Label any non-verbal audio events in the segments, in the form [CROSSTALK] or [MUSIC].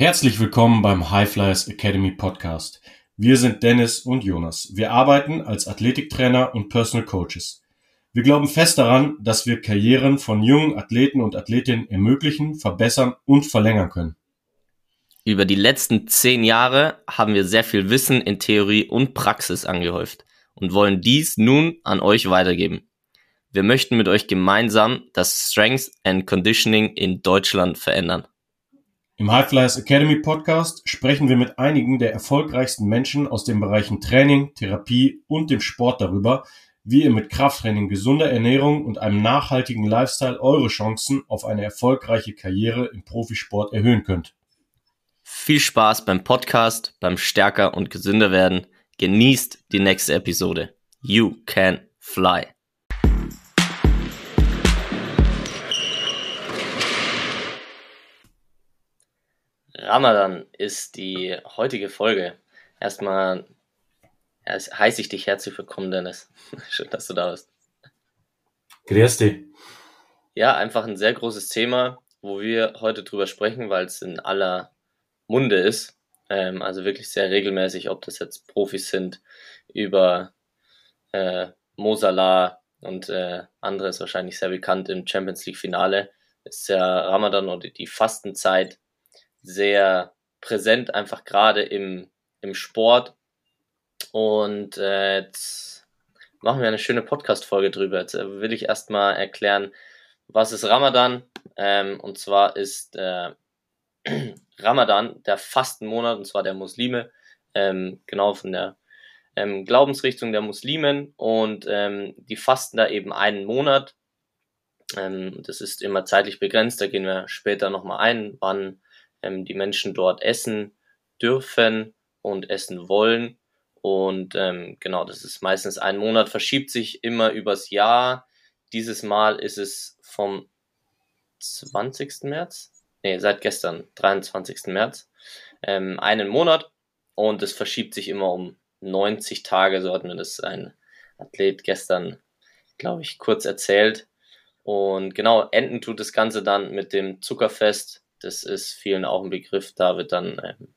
Herzlich willkommen beim High Flyers Academy Podcast. Wir sind Dennis und Jonas. Wir arbeiten als Athletiktrainer und Personal Coaches. Wir glauben fest daran, dass wir Karrieren von jungen Athleten und Athletinnen ermöglichen, verbessern und verlängern können. Über die letzten zehn Jahre haben wir sehr viel Wissen in Theorie und Praxis angehäuft und wollen dies nun an euch weitergeben. Wir möchten mit euch gemeinsam das Strength and Conditioning in Deutschland verändern. Im High Flyers Academy Podcast sprechen wir mit einigen der erfolgreichsten Menschen aus den Bereichen Training, Therapie und dem Sport darüber, wie ihr mit Krafttraining, gesunder Ernährung und einem nachhaltigen Lifestyle eure Chancen auf eine erfolgreiche Karriere im Profisport erhöhen könnt. Viel Spaß beim Podcast, beim Stärker und gesünder werden. Genießt die nächste Episode. You can fly. Ramadan ist die heutige Folge. Erstmal heiße ich dich herzlich willkommen, Dennis. [LAUGHS] Schön, dass du da bist. Grüß dich. Ja, einfach ein sehr großes Thema, wo wir heute drüber sprechen, weil es in aller Munde ist. Ähm, also wirklich sehr regelmäßig, ob das jetzt Profis sind, über äh, Mosala und äh, anderes wahrscheinlich sehr bekannt im Champions League Finale. Ist ja Ramadan oder die Fastenzeit sehr präsent, einfach gerade im, im Sport. Und äh, jetzt machen wir eine schöne Podcast-Folge drüber. Jetzt äh, will ich erstmal erklären, was ist Ramadan? Ähm, und zwar ist äh, [CLEARS THROAT] Ramadan der Fastenmonat, und zwar der Muslime, ähm, genau von der ähm, Glaubensrichtung der Muslimen. Und ähm, die fasten da eben einen Monat. Ähm, das ist immer zeitlich begrenzt, da gehen wir später nochmal ein, wann ähm, die Menschen dort essen dürfen und essen wollen. Und ähm, genau, das ist meistens ein Monat, verschiebt sich immer übers Jahr. Dieses Mal ist es vom 20. März, nee, seit gestern, 23. März, ähm, einen Monat und es verschiebt sich immer um 90 Tage, so hat mir das ein Athlet gestern, glaube ich, kurz erzählt. Und genau, enden tut das Ganze dann mit dem Zuckerfest das ist vielen auch ein Begriff. Da wird dann ähm,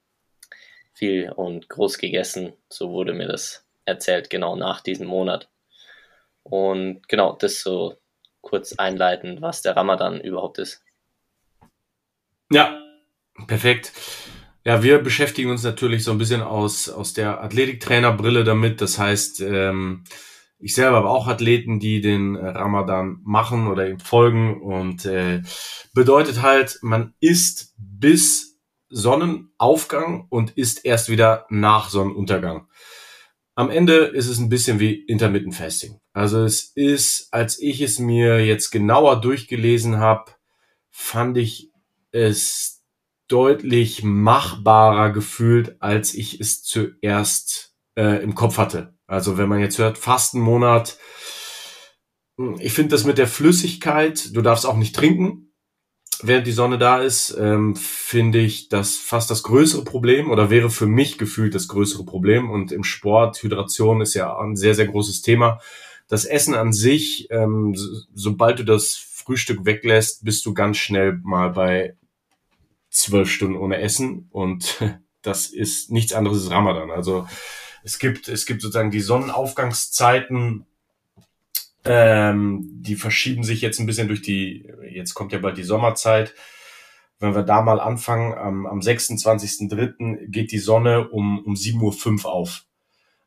viel und groß gegessen. So wurde mir das erzählt, genau nach diesem Monat. Und genau, das so kurz einleiten, was der Ramadan überhaupt ist. Ja, perfekt. Ja, wir beschäftigen uns natürlich so ein bisschen aus, aus der Athletiktrainerbrille damit. Das heißt, ähm, ich selber habe auch Athleten, die den äh, Ramadan machen oder ihm folgen und äh, bedeutet halt, man isst bis Sonnenaufgang und isst erst wieder nach Sonnenuntergang. Am Ende ist es ein bisschen wie Intermittent Fasting. Also es ist, als ich es mir jetzt genauer durchgelesen habe, fand ich es deutlich machbarer gefühlt, als ich es zuerst äh, im Kopf hatte. Also wenn man jetzt hört, Fastenmonat, ich finde das mit der Flüssigkeit, du darfst auch nicht trinken, während die Sonne da ist, ähm, finde ich das fast das größere Problem oder wäre für mich gefühlt das größere Problem. Und im Sport, Hydration ist ja ein sehr, sehr großes Thema. Das Essen an sich, ähm, so, sobald du das Frühstück weglässt, bist du ganz schnell mal bei zwölf Stunden ohne Essen und [LAUGHS] das ist nichts anderes als Ramadan. Also es gibt, es gibt sozusagen die Sonnenaufgangszeiten, ähm, die verschieben sich jetzt ein bisschen durch die, jetzt kommt ja bald die Sommerzeit. Wenn wir da mal anfangen, am, am 26.03. geht die Sonne um, um 7.05 Uhr auf.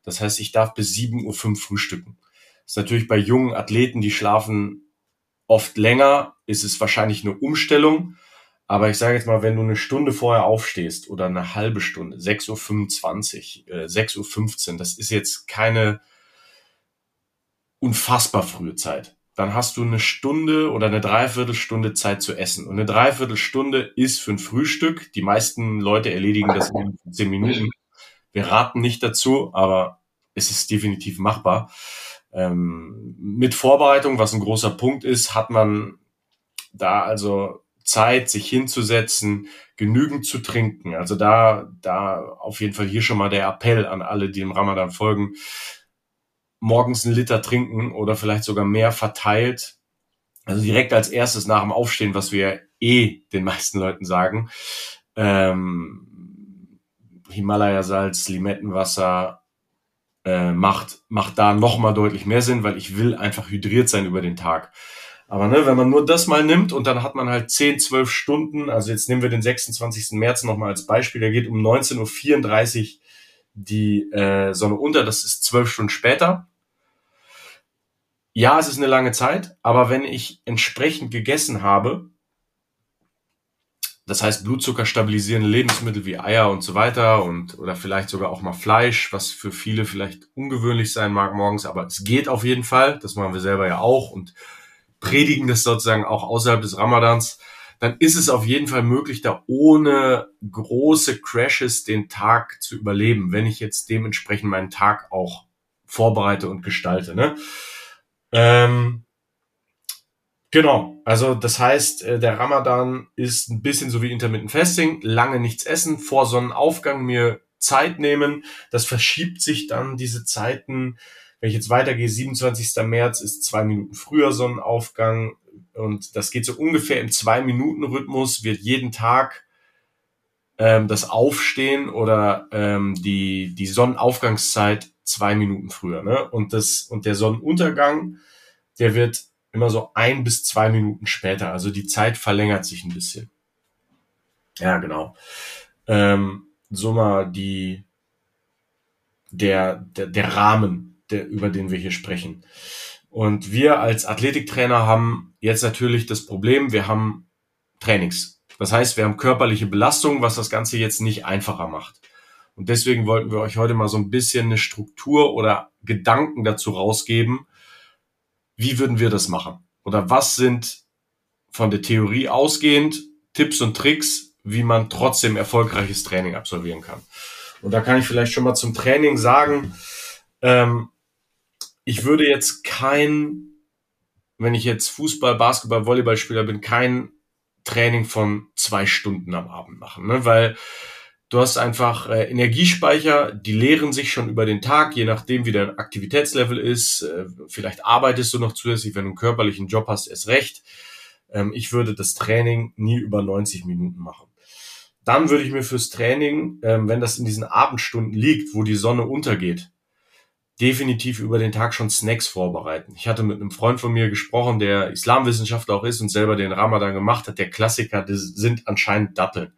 Das heißt, ich darf bis 7.05 Uhr frühstücken. Das ist natürlich bei jungen Athleten, die schlafen oft länger, ist es wahrscheinlich eine Umstellung. Aber ich sage jetzt mal, wenn du eine Stunde vorher aufstehst oder eine halbe Stunde, 6.25 Uhr, äh, 6.15 Uhr, das ist jetzt keine unfassbar frühe Zeit. Dann hast du eine Stunde oder eine Dreiviertelstunde Zeit zu essen. Und eine Dreiviertelstunde ist für ein Frühstück. Die meisten Leute erledigen das in 10 Minuten. Wir raten nicht dazu, aber es ist definitiv machbar. Ähm, mit Vorbereitung, was ein großer Punkt ist, hat man da also Zeit, sich hinzusetzen, genügend zu trinken. Also da, da auf jeden Fall hier schon mal der Appell an alle, die im Ramadan folgen. Morgens einen Liter trinken oder vielleicht sogar mehr verteilt. Also direkt als erstes nach dem Aufstehen, was wir eh den meisten Leuten sagen. ähm, Himalaya-Salz, Limettenwasser äh, macht, macht da nochmal deutlich mehr Sinn, weil ich will einfach hydriert sein über den Tag. Aber ne, wenn man nur das mal nimmt und dann hat man halt 10, 12 Stunden, also jetzt nehmen wir den 26. März nochmal als Beispiel, der geht um 19.34 Uhr die äh, Sonne unter, das ist zwölf Stunden später. Ja, es ist eine lange Zeit, aber wenn ich entsprechend gegessen habe, das heißt Blutzucker stabilisierende Lebensmittel wie Eier und so weiter und oder vielleicht sogar auch mal Fleisch, was für viele vielleicht ungewöhnlich sein mag morgens, aber es geht auf jeden Fall. Das machen wir selber ja auch und predigen das sozusagen auch außerhalb des Ramadans. Dann ist es auf jeden Fall möglich, da ohne große Crashes den Tag zu überleben, wenn ich jetzt dementsprechend meinen Tag auch vorbereite und gestalte. Ne? Ähm, Genau, also das heißt, äh, der Ramadan ist ein bisschen so wie Intermittent Fasting, lange nichts essen, vor Sonnenaufgang mir Zeit nehmen. Das verschiebt sich dann diese Zeiten. Wenn ich jetzt weitergehe, 27. März ist zwei Minuten früher Sonnenaufgang und das geht so ungefähr im Zwei-Minuten-Rhythmus, wird jeden Tag ähm, das Aufstehen oder ähm, die, die Sonnenaufgangszeit zwei Minuten früher. Ne? Und, das, und der Sonnenuntergang, der wird immer so ein bis zwei Minuten später. Also die Zeit verlängert sich ein bisschen. Ja, genau. Ähm, so mal die, der, der, der Rahmen, der, über den wir hier sprechen. Und wir als Athletiktrainer haben jetzt natürlich das Problem, wir haben Trainings. Das heißt, wir haben körperliche Belastung, was das Ganze jetzt nicht einfacher macht. Und deswegen wollten wir euch heute mal so ein bisschen eine Struktur oder Gedanken dazu rausgeben, wie würden wir das machen? Oder was sind von der Theorie ausgehend Tipps und Tricks, wie man trotzdem erfolgreiches Training absolvieren kann? Und da kann ich vielleicht schon mal zum Training sagen, ähm, ich würde jetzt kein, wenn ich jetzt Fußball, Basketball, Volleyballspieler bin, kein Training von zwei Stunden am Abend machen, ne? weil Du hast einfach äh, Energiespeicher, die leeren sich schon über den Tag, je nachdem, wie dein Aktivitätslevel ist. Äh, vielleicht arbeitest du noch zusätzlich, wenn du einen körperlichen Job hast, erst recht. Ähm, ich würde das Training nie über 90 Minuten machen. Dann würde ich mir fürs Training, ähm, wenn das in diesen Abendstunden liegt, wo die Sonne untergeht, definitiv über den Tag schon Snacks vorbereiten. Ich hatte mit einem Freund von mir gesprochen, der Islamwissenschaftler auch ist und selber den Ramadan gemacht hat. Der Klassiker das sind anscheinend Datteln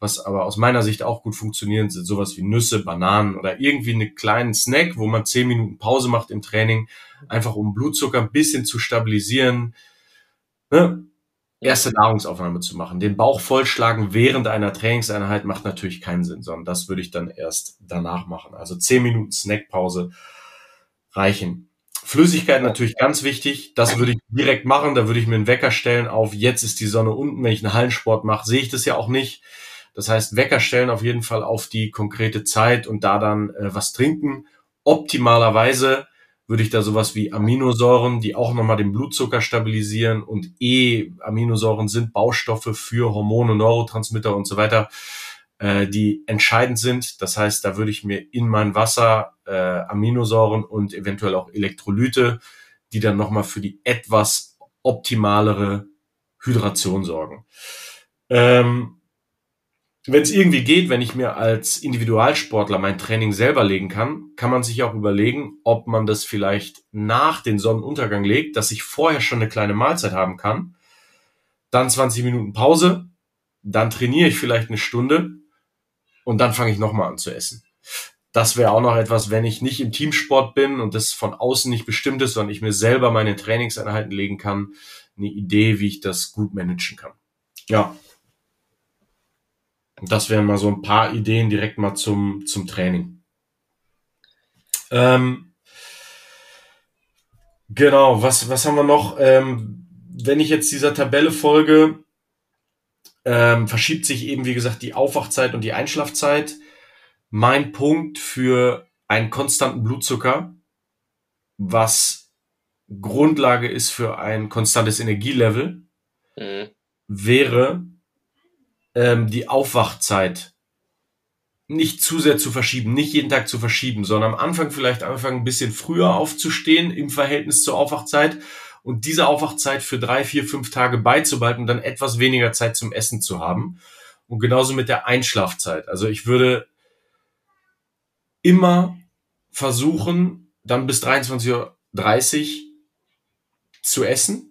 was aber aus meiner Sicht auch gut funktionieren, sind sowas wie Nüsse, Bananen oder irgendwie einen kleinen Snack, wo man zehn Minuten Pause macht im Training, einfach um Blutzucker ein bisschen zu stabilisieren, ne? Erste Nahrungsaufnahme zu machen. Den Bauch vollschlagen während einer Trainingseinheit macht natürlich keinen Sinn, sondern das würde ich dann erst danach machen. Also zehn Minuten Snackpause reichen. Flüssigkeit natürlich ganz wichtig. Das würde ich direkt machen. Da würde ich mir einen Wecker stellen auf, jetzt ist die Sonne unten. Wenn ich einen Hallensport mache, sehe ich das ja auch nicht. Das heißt, Wecker stellen auf jeden Fall auf die konkrete Zeit und da dann äh, was trinken. Optimalerweise würde ich da sowas wie Aminosäuren, die auch nochmal den Blutzucker stabilisieren und E-Aminosäuren sind Baustoffe für Hormone, Neurotransmitter und so weiter, äh, die entscheidend sind. Das heißt, da würde ich mir in mein Wasser äh, Aminosäuren und eventuell auch Elektrolyte, die dann nochmal für die etwas optimalere Hydration sorgen. Ähm, wenn es irgendwie geht, wenn ich mir als Individualsportler mein Training selber legen kann, kann man sich auch überlegen, ob man das vielleicht nach dem Sonnenuntergang legt, dass ich vorher schon eine kleine Mahlzeit haben kann, dann 20 Minuten Pause, dann trainiere ich vielleicht eine Stunde und dann fange ich nochmal an zu essen. Das wäre auch noch etwas, wenn ich nicht im Teamsport bin und das von außen nicht bestimmt ist, sondern ich mir selber meine Trainingseinheiten legen kann, eine Idee, wie ich das gut managen kann. Ja, das wären mal so ein paar Ideen direkt mal zum, zum Training. Ähm, genau, was, was haben wir noch? Ähm, wenn ich jetzt dieser Tabelle folge, ähm, verschiebt sich eben, wie gesagt, die Aufwachzeit und die Einschlafzeit. Mein Punkt für einen konstanten Blutzucker, was Grundlage ist für ein konstantes Energielevel, mhm. wäre ähm, die Aufwachzeit nicht zu sehr zu verschieben, nicht jeden Tag zu verschieben, sondern am Anfang vielleicht anfangen, ein bisschen früher aufzustehen im Verhältnis zur Aufwachzeit und diese Aufwachzeit für drei, vier, fünf Tage beizubehalten und dann etwas weniger Zeit zum Essen zu haben. Und genauso mit der Einschlafzeit. Also ich würde immer versuchen, dann bis 23.30 Uhr zu essen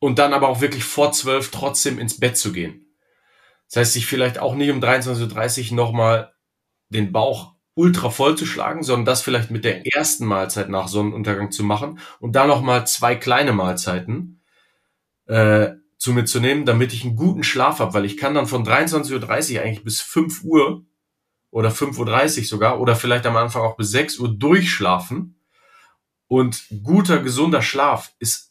und dann aber auch wirklich vor 12 trotzdem ins Bett zu gehen. Das heißt, sich vielleicht auch nicht um 23.30 Uhr nochmal den Bauch ultra voll zu schlagen, sondern das vielleicht mit der ersten Mahlzeit nach Sonnenuntergang zu machen und dann nochmal zwei kleine Mahlzeiten äh, zu mir zu nehmen, damit ich einen guten Schlaf habe, weil ich kann dann von 23.30 Uhr eigentlich bis 5 Uhr oder 5.30 Uhr sogar oder vielleicht am Anfang auch bis 6 Uhr durchschlafen. Und guter, gesunder Schlaf ist,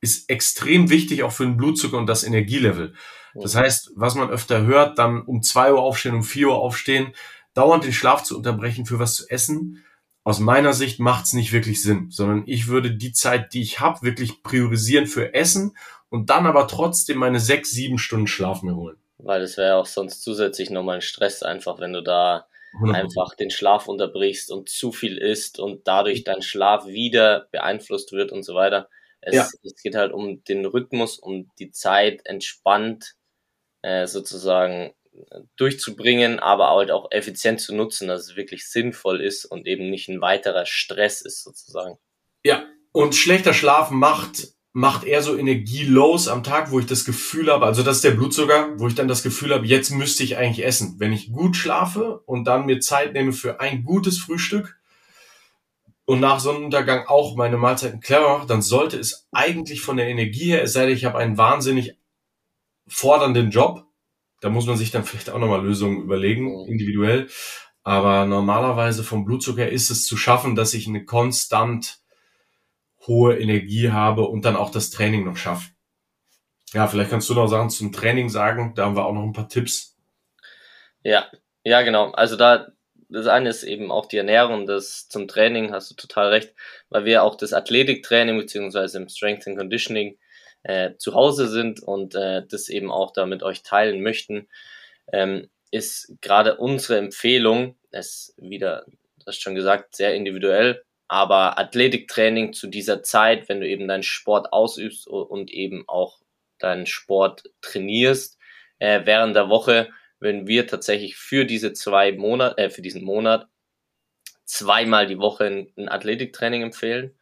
ist extrem wichtig auch für den Blutzucker und das Energielevel. Das heißt, was man öfter hört, dann um 2 Uhr aufstehen, um 4 Uhr aufstehen, dauernd den Schlaf zu unterbrechen für was zu essen, aus meiner Sicht macht es nicht wirklich Sinn, sondern ich würde die Zeit, die ich habe, wirklich priorisieren für Essen und dann aber trotzdem meine sechs, sieben Stunden Schlaf mir holen. Weil es wäre auch sonst zusätzlich nochmal ein Stress einfach, wenn du da 100%. einfach den Schlaf unterbrichst und zu viel isst und dadurch dein Schlaf wieder beeinflusst wird und so weiter. Es, ja. es geht halt um den Rhythmus, um die Zeit entspannt äh, sozusagen durchzubringen, aber halt auch effizient zu nutzen, dass es wirklich sinnvoll ist und eben nicht ein weiterer Stress ist sozusagen. Ja, und schlechter Schlaf macht macht eher so Energielows am Tag, wo ich das Gefühl habe, also das ist der Blutzucker, wo ich dann das Gefühl habe, jetzt müsste ich eigentlich essen. Wenn ich gut schlafe und dann mir Zeit nehme für ein gutes Frühstück und nach Sonnenuntergang auch meine Mahlzeiten clever mache, dann sollte es eigentlich von der Energie her, es sei denn, ich habe einen wahnsinnig fordernden Job, da muss man sich dann [LAUGHS] vielleicht auch nochmal Lösungen überlegen, individuell. Aber normalerweise vom Blutzucker ist es zu schaffen, dass ich eine konstant hohe Energie habe und dann auch das Training noch schaffe. Ja, vielleicht kannst du noch Sachen zum Training sagen. Da haben wir auch noch ein paar Tipps. Ja, ja, genau. Also da, das eine ist eben auch die Ernährung, das zum Training hast du total recht, weil wir auch das Athletiktraining beziehungsweise im Strength and Conditioning äh, zu Hause sind und äh, das eben auch da mit euch teilen möchten, ähm, ist gerade unsere Empfehlung, es wieder, das hast schon gesagt, sehr individuell, aber Athletiktraining zu dieser Zeit, wenn du eben deinen Sport ausübst und eben auch deinen Sport trainierst, äh, während der Woche, wenn wir tatsächlich für diese zwei Monate, äh, für diesen Monat zweimal die Woche ein, Athletiktraining empfehlen.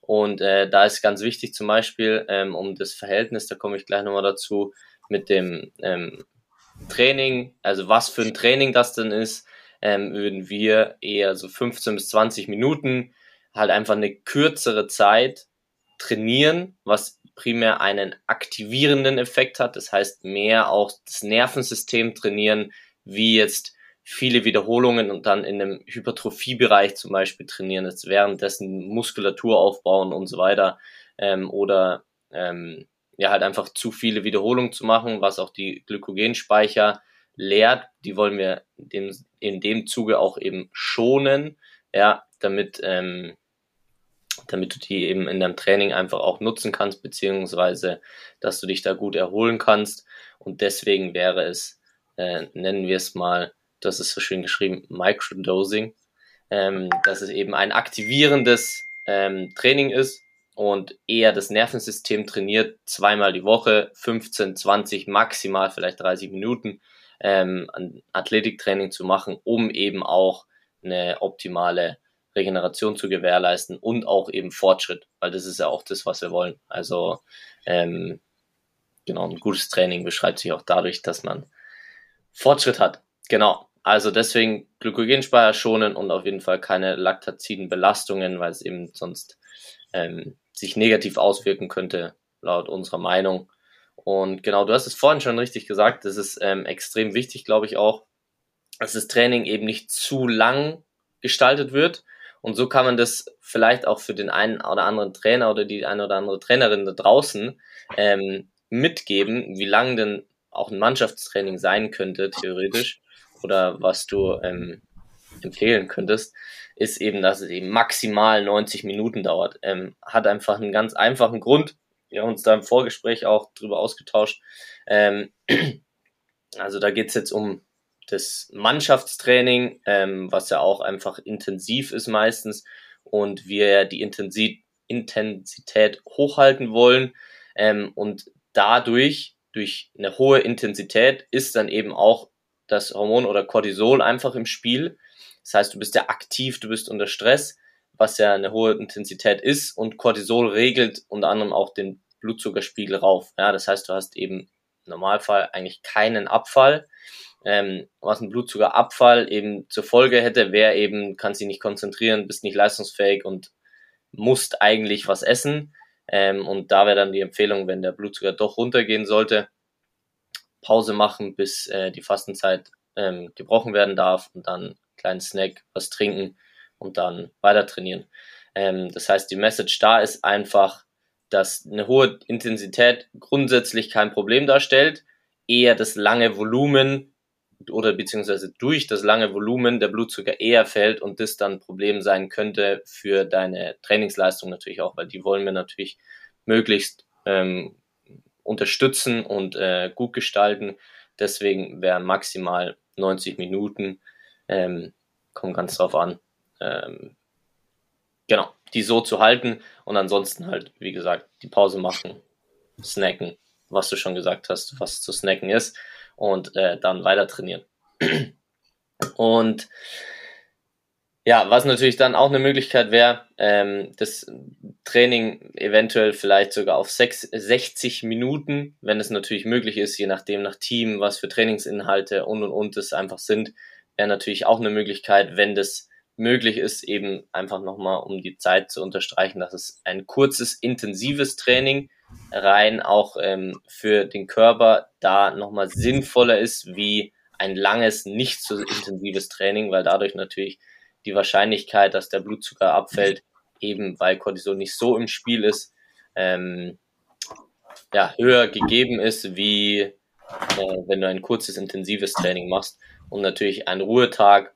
Und äh, da ist ganz wichtig zum Beispiel ähm, um das Verhältnis, da komme ich gleich nochmal dazu, mit dem ähm, Training, also was für ein Training das denn ist, ähm, würden wir eher so 15 bis 20 Minuten halt einfach eine kürzere Zeit trainieren, was primär einen aktivierenden Effekt hat. Das heißt, mehr auch das Nervensystem trainieren, wie jetzt viele Wiederholungen und dann in einem Hypertrophiebereich zum Beispiel trainieren, jetzt währenddessen Muskulatur aufbauen und so weiter ähm, oder ähm, ja halt einfach zu viele Wiederholungen zu machen, was auch die Glykogenspeicher leert. Die wollen wir in dem, in dem Zuge auch eben schonen, ja, damit ähm, damit du die eben in deinem Training einfach auch nutzen kannst, beziehungsweise dass du dich da gut erholen kannst. Und deswegen wäre es, äh, nennen wir es mal, das ist so schön geschrieben, Microdosing, ähm, dass es eben ein aktivierendes ähm, Training ist und eher das Nervensystem trainiert, zweimal die Woche, 15, 20, maximal vielleicht 30 Minuten ähm, ein Athletiktraining zu machen, um eben auch eine optimale Regeneration zu gewährleisten und auch eben Fortschritt, weil das ist ja auch das, was wir wollen. Also ähm, genau, ein gutes Training beschreibt sich auch dadurch, dass man Fortschritt hat. Genau. Also deswegen Glykogenspeicher schonen und auf jeden Fall keine laktaziden Belastungen, weil es eben sonst ähm, sich negativ auswirken könnte, laut unserer Meinung. Und genau, du hast es vorhin schon richtig gesagt, das ist ähm, extrem wichtig, glaube ich auch, dass das Training eben nicht zu lang gestaltet wird. Und so kann man das vielleicht auch für den einen oder anderen Trainer oder die eine oder andere Trainerin da draußen ähm, mitgeben, wie lang denn auch ein Mannschaftstraining sein könnte, theoretisch oder was du ähm, empfehlen könntest, ist eben, dass es eben maximal 90 Minuten dauert. Ähm, hat einfach einen ganz einfachen Grund. Wir haben uns da im Vorgespräch auch drüber ausgetauscht. Ähm, [CLEARS THROAT] also da geht's jetzt um das Mannschaftstraining, ähm, was ja auch einfach intensiv ist meistens und wir die Intensi Intensität hochhalten wollen ähm, und dadurch durch eine hohe Intensität ist dann eben auch das Hormon oder Cortisol einfach im Spiel. Das heißt, du bist ja aktiv, du bist unter Stress, was ja eine hohe Intensität ist und Cortisol regelt unter anderem auch den Blutzuckerspiegel rauf. Ja, das heißt, du hast eben im Normalfall eigentlich keinen Abfall. Ähm, was ein Blutzuckerabfall eben zur Folge hätte, wäre eben, kannst dich nicht konzentrieren, bist nicht leistungsfähig und musst eigentlich was essen. Ähm, und da wäre dann die Empfehlung, wenn der Blutzucker doch runtergehen sollte, Pause machen, bis äh, die Fastenzeit ähm, gebrochen werden darf und dann kleinen Snack, was trinken und dann weiter trainieren. Ähm, das heißt, die Message da ist einfach, dass eine hohe Intensität grundsätzlich kein Problem darstellt, eher das lange Volumen oder beziehungsweise durch das lange Volumen der Blutzucker eher fällt und das dann ein Problem sein könnte für deine Trainingsleistung natürlich auch, weil die wollen wir natürlich möglichst ähm, unterstützen und äh, gut gestalten. Deswegen wären maximal 90 Minuten, ähm, kommt ganz drauf an, ähm, genau, die so zu halten und ansonsten halt, wie gesagt, die Pause machen, snacken, was du schon gesagt hast, was zu snacken ist und äh, dann weiter trainieren. Und ja, was natürlich dann auch eine Möglichkeit wäre, ähm, das Training eventuell vielleicht sogar auf 6, 60 Minuten, wenn es natürlich möglich ist, je nachdem nach Team, was für Trainingsinhalte und und und es einfach sind, wäre natürlich auch eine Möglichkeit, wenn das möglich ist, eben einfach nochmal, um die Zeit zu unterstreichen, dass es ein kurzes, intensives Training rein auch ähm, für den Körper da nochmal sinnvoller ist, wie ein langes, nicht so intensives Training, weil dadurch natürlich die Wahrscheinlichkeit, dass der Blutzucker abfällt, eben weil Cortisol nicht so im Spiel ist, ähm, ja, höher gegeben ist, wie äh, wenn du ein kurzes, intensives Training machst. Und natürlich ein Ruhetag,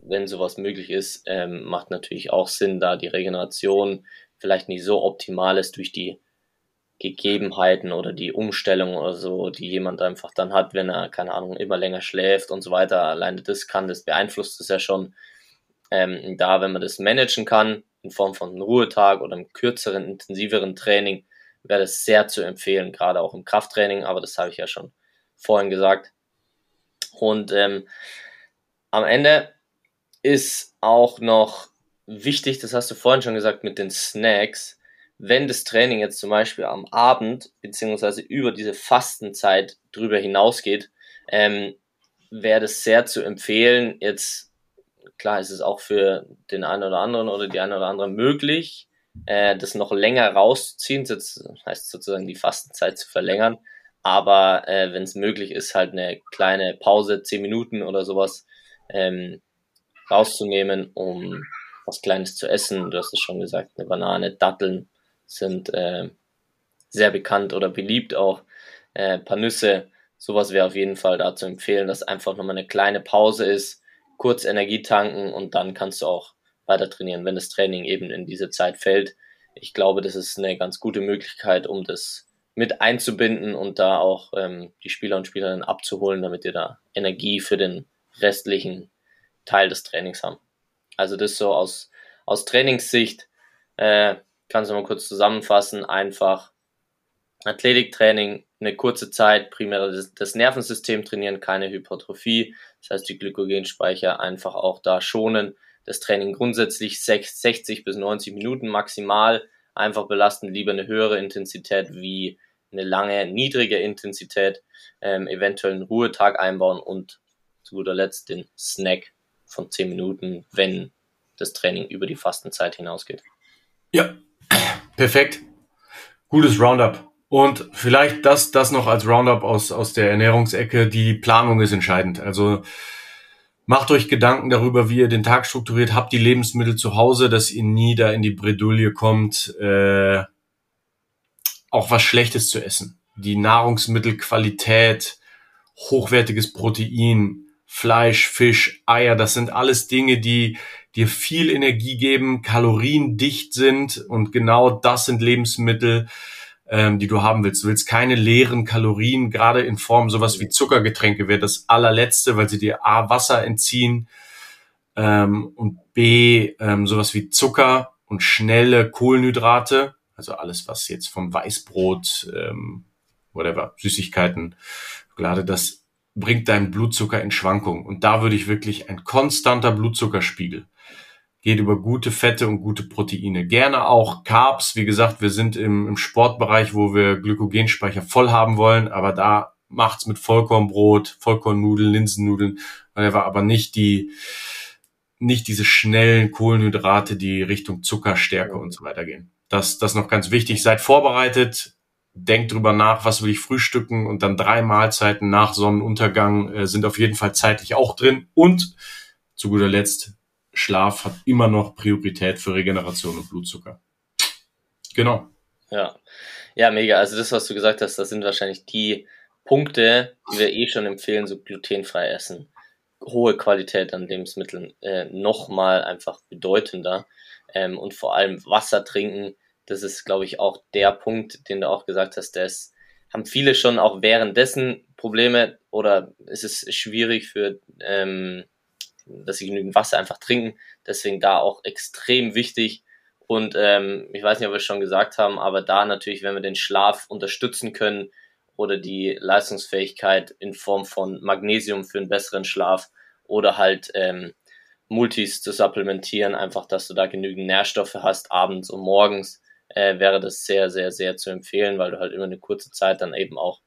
wenn sowas möglich ist, ähm, macht natürlich auch Sinn, da die Regeneration vielleicht nicht so optimal ist durch die Gegebenheiten oder die Umstellung oder so, die jemand einfach dann hat, wenn er, keine Ahnung, immer länger schläft und so weiter. Alleine das kann, das beeinflusst es ja schon. Ähm, da, wenn man das managen kann, in Form von einem Ruhetag oder einem kürzeren, intensiveren Training, wäre das sehr zu empfehlen, gerade auch im Krafttraining, aber das habe ich ja schon vorhin gesagt. Und ähm, am Ende ist auch noch wichtig, das hast du vorhin schon gesagt mit den Snacks, wenn das Training jetzt zum Beispiel am Abend beziehungsweise über diese Fastenzeit drüber hinausgeht, ähm, wäre das sehr zu empfehlen. Jetzt, klar ist es auch für den einen oder anderen oder die eine oder andere möglich, äh, das noch länger rauszuziehen, das heißt sozusagen die Fastenzeit zu verlängern. Aber äh, wenn es möglich ist, halt eine kleine Pause, zehn Minuten oder sowas ähm, rauszunehmen, um was Kleines zu essen. Du hast es schon gesagt, eine Banane, Datteln, sind äh, sehr bekannt oder beliebt auch. Äh, paar Nüsse, sowas wäre auf jeden Fall da zu empfehlen, dass einfach nochmal eine kleine Pause ist, kurz Energie tanken und dann kannst du auch weiter trainieren, wenn das Training eben in diese Zeit fällt. Ich glaube, das ist eine ganz gute Möglichkeit, um das mit einzubinden und da auch ähm, die Spieler und Spielerinnen abzuholen, damit ihr da Energie für den restlichen Teil des Trainings haben. Also das so aus, aus Trainingssicht äh, kannst du mal kurz zusammenfassen, einfach Athletiktraining, eine kurze Zeit, primär das, Nervensystem trainieren, keine Hypertrophie, das heißt die Glykogenspeicher einfach auch da schonen, das Training grundsätzlich 60 bis 90 Minuten maximal, einfach belasten, lieber eine höhere Intensität wie eine lange, niedrige Intensität, ähm, eventuell einen Ruhetag einbauen und zu guter Letzt den Snack von 10 Minuten, wenn das Training über die Fastenzeit hinausgeht. Ja, Perfekt. Gutes Roundup. Und vielleicht das, das noch als Roundup aus, aus der Ernährungsecke. Die Planung ist entscheidend. Also macht euch Gedanken darüber, wie ihr den Tag strukturiert. Habt die Lebensmittel zu Hause, dass ihr nie da in die Bredouille kommt, äh, auch was Schlechtes zu essen. Die Nahrungsmittelqualität, hochwertiges Protein, Fleisch, Fisch, Eier, das sind alles Dinge, die dir viel Energie geben, kaloriendicht sind und genau das sind Lebensmittel, ähm, die du haben willst. Du willst keine leeren Kalorien, gerade in Form sowas wie Zuckergetränke wäre das allerletzte, weil sie dir A, Wasser entziehen ähm, und B, ähm, sowas wie Zucker und schnelle Kohlenhydrate, also alles, was jetzt vom Weißbrot, ähm, whatever, Süßigkeiten, Schokolade, das bringt deinen Blutzucker in Schwankung. Und da würde ich wirklich ein konstanter Blutzuckerspiegel geht über gute Fette und gute Proteine. Gerne auch Carbs. Wie gesagt, wir sind im, im Sportbereich, wo wir Glykogenspeicher voll haben wollen, aber da macht's mit Vollkornbrot, Vollkornnudeln, Linsennudeln, aber nicht die, nicht diese schnellen Kohlenhydrate, die Richtung Zuckerstärke und so weiter gehen. Das, das noch ganz wichtig. Seid vorbereitet, denkt drüber nach, was will ich frühstücken und dann drei Mahlzeiten nach Sonnenuntergang äh, sind auf jeden Fall zeitlich auch drin und zu guter Letzt Schlaf hat immer noch Priorität für Regeneration und Blutzucker. Genau. Ja. Ja, mega. Also das, was du gesagt hast, das sind wahrscheinlich die Punkte, die wir eh schon empfehlen, so glutenfrei essen. Hohe Qualität an Lebensmitteln, äh, nochmal einfach bedeutender. Ähm, und vor allem Wasser trinken, das ist, glaube ich, auch der Punkt, den du auch gesagt hast, das haben viele schon auch währenddessen Probleme oder ist es schwierig für ähm, dass sie genügend Wasser einfach trinken. Deswegen da auch extrem wichtig. Und ähm, ich weiß nicht, ob wir es schon gesagt haben, aber da natürlich, wenn wir den Schlaf unterstützen können oder die Leistungsfähigkeit in Form von Magnesium für einen besseren Schlaf oder halt ähm, Multis zu supplementieren, einfach, dass du da genügend Nährstoffe hast, abends und morgens, äh, wäre das sehr, sehr, sehr zu empfehlen, weil du halt immer eine kurze Zeit dann eben auch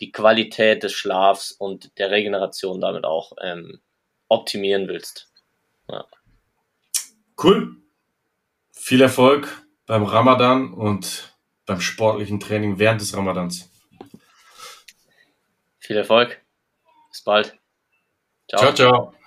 die Qualität des Schlafs und der Regeneration damit auch ähm, optimieren willst. Ja. Cool. Viel Erfolg beim Ramadan und beim sportlichen Training während des Ramadans. Viel Erfolg. Bis bald. Ciao, ciao. ciao.